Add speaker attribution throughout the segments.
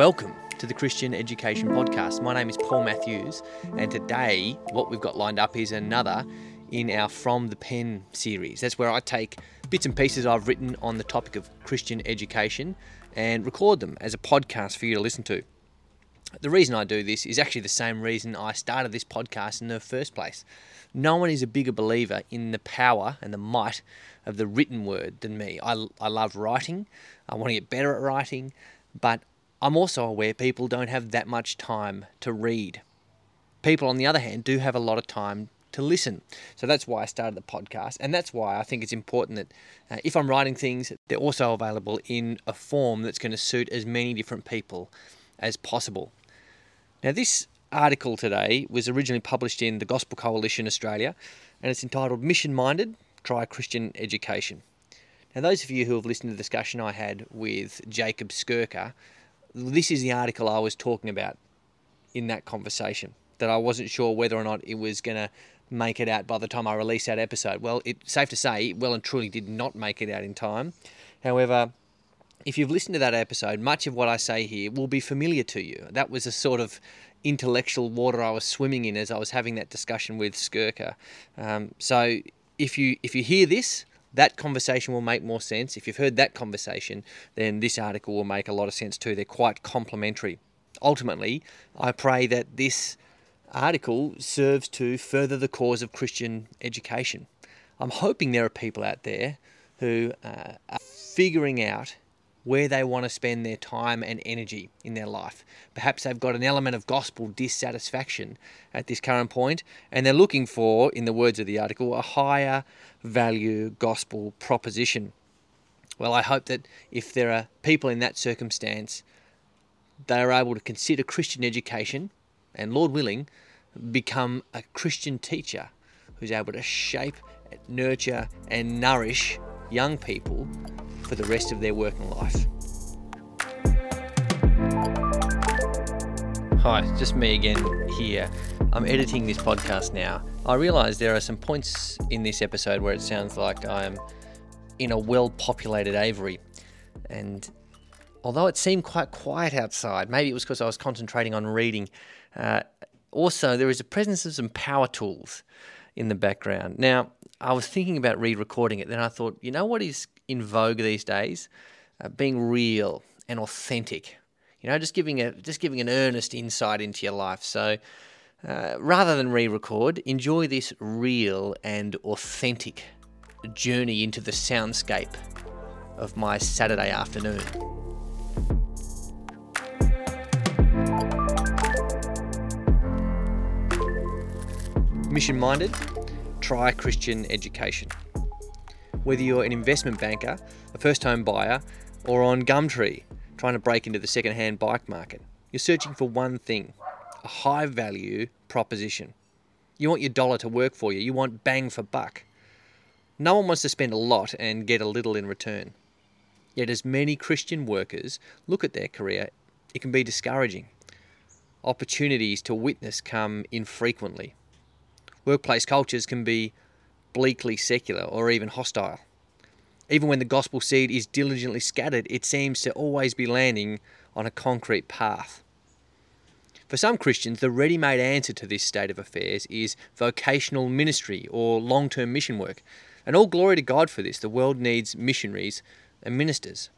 Speaker 1: Welcome to the Christian Education Podcast. My name is Paul Matthews, and today what we've got lined up is another in our From the Pen series. That's where I take bits and pieces I've written on the topic of Christian education and record them as a podcast for you to listen to. The reason I do this is actually the same reason I started this podcast in the first place. No one is a bigger believer in the power and the might of the written word than me. I, I love writing, I want to get better at writing, but I'm also aware people don't have that much time to read. People, on the other hand, do have a lot of time to listen. So that's why I started the podcast, and that's why I think it's important that uh, if I'm writing things, they're also available in a form that's going to suit as many different people as possible. Now, this article today was originally published in the Gospel Coalition Australia, and it's entitled Mission Minded Try Christian Education. Now, those of you who have listened to the discussion I had with Jacob Skirker this is the article I was talking about in that conversation that I wasn't sure whether or not it was going to make it out by the time I released that episode. Well, it's safe to say, well and truly did not make it out in time. However, if you've listened to that episode, much of what I say here will be familiar to you. That was a sort of intellectual water I was swimming in as I was having that discussion with Skirker. Um, so if you if you hear this, that conversation will make more sense. If you've heard that conversation, then this article will make a lot of sense too. They're quite complementary. Ultimately, I pray that this article serves to further the cause of Christian education. I'm hoping there are people out there who uh, are figuring out where they want to spend their time and energy in their life. Perhaps they've got an element of gospel dissatisfaction at this current point, and they're looking for, in the words of the article, a higher value gospel proposition. Well, I hope that if there are people in that circumstance, they are able to consider Christian education and, Lord willing, become a Christian teacher who's able to shape, nurture, and nourish young people for the rest of their working life. Hi, just me again here. I'm editing this podcast now. I realise there are some points in this episode where it sounds like I'm in a well populated aviary. And although it seemed quite quiet outside, maybe it was because I was concentrating on reading, uh, also there is a presence of some power tools in the background. Now, I was thinking about re recording it, then I thought, you know what is in vogue these days, uh, being real and authentic. You know, just giving a just giving an earnest insight into your life. So, uh, rather than re-record, enjoy this real and authentic journey into the soundscape of my Saturday afternoon. Mission minded, try Christian education. Whether you're an investment banker, a first home buyer, or on Gumtree trying to break into the second hand bike market, you're searching for one thing a high value proposition. You want your dollar to work for you, you want bang for buck. No one wants to spend a lot and get a little in return. Yet, as many Christian workers look at their career, it can be discouraging. Opportunities to witness come infrequently. Workplace cultures can be bleakly secular or even hostile. Even when the gospel seed is diligently scattered, it seems to always be landing on a concrete path. For some Christians, the ready made answer to this state of affairs is vocational ministry or long term mission work. And all glory to God for this. The world needs missionaries and ministers.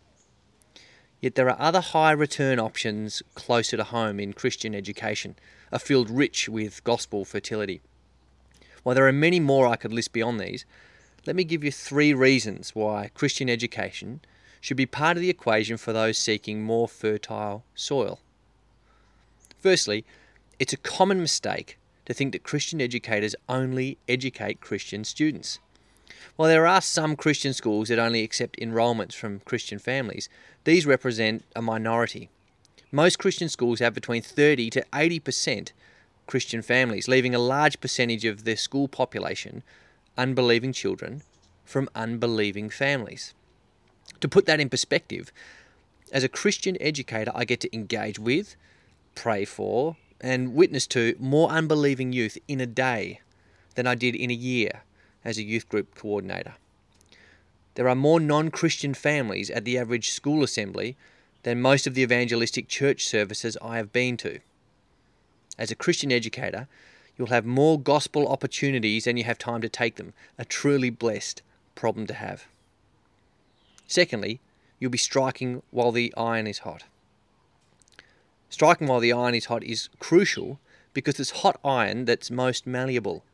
Speaker 1: Yet there are other high return options closer to home in Christian education, a field rich with gospel fertility. While there are many more I could list beyond these, let me give you three reasons why Christian education should be part of the equation for those seeking more fertile soil. Firstly, it's a common mistake to think that Christian educators only educate Christian students. While there are some Christian schools that only accept enrolments from Christian families, these represent a minority. Most Christian schools have between 30 to 80% Christian families, leaving a large percentage of their school population unbelieving children from unbelieving families. To put that in perspective, as a Christian educator, I get to engage with, pray for, and witness to more unbelieving youth in a day than I did in a year as a youth group coordinator. There are more non Christian families at the average school assembly than most of the evangelistic church services I have been to. As a Christian educator, you'll have more gospel opportunities than you have time to take them. A truly blessed problem to have. Secondly, you'll be striking while the iron is hot. Striking while the iron is hot is crucial because it's hot iron that's most malleable.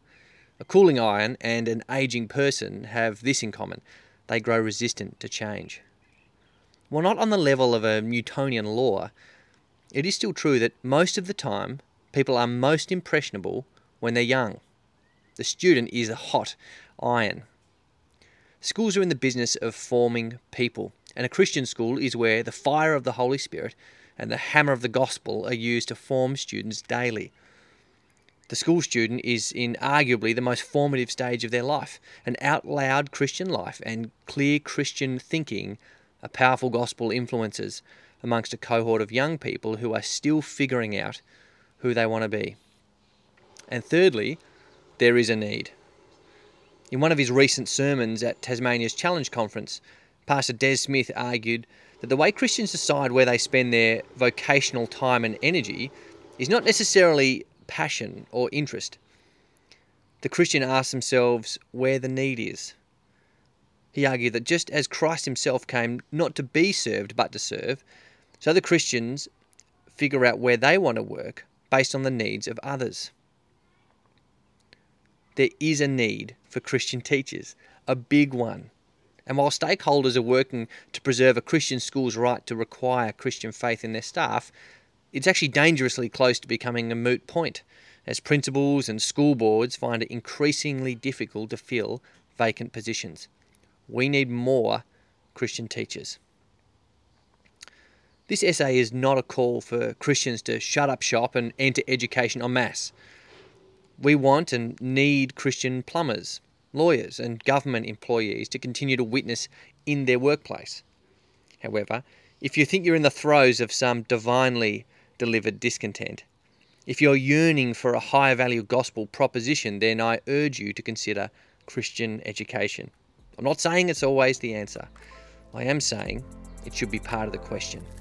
Speaker 1: A cooling iron and an aging person have this in common they grow resistant to change. While not on the level of a Newtonian law, it is still true that most of the time people are most impressionable when they're young. The student is a hot iron. Schools are in the business of forming people, and a Christian school is where the fire of the Holy Spirit and the hammer of the gospel are used to form students daily. The school student is in arguably the most formative stage of their life. An out loud Christian life and clear Christian thinking are powerful gospel influences amongst a cohort of young people who are still figuring out who they want to be. And thirdly, there is a need. In one of his recent sermons at Tasmania's Challenge Conference, Pastor Des Smith argued that the way Christians decide where they spend their vocational time and energy is not necessarily passion, or interest. The Christian asks themselves where the need is. He argued that just as Christ himself came not to be served but to serve, so the Christians figure out where they want to work based on the needs of others. There is a need for Christian teachers, a big one. And while stakeholders are working to preserve a Christian school's right to require Christian faith in their staff, it's actually dangerously close to becoming a moot point, as principals and school boards find it increasingly difficult to fill vacant positions. We need more Christian teachers. This essay is not a call for Christians to shut up shop and enter education en masse. We want and need Christian plumbers, lawyers, and government employees to continue to witness in their workplace. However, if you think you're in the throes of some divinely delivered discontent. If you're yearning for a higher value gospel proposition, then I urge you to consider Christian education. I'm not saying it's always the answer. I am saying it should be part of the question.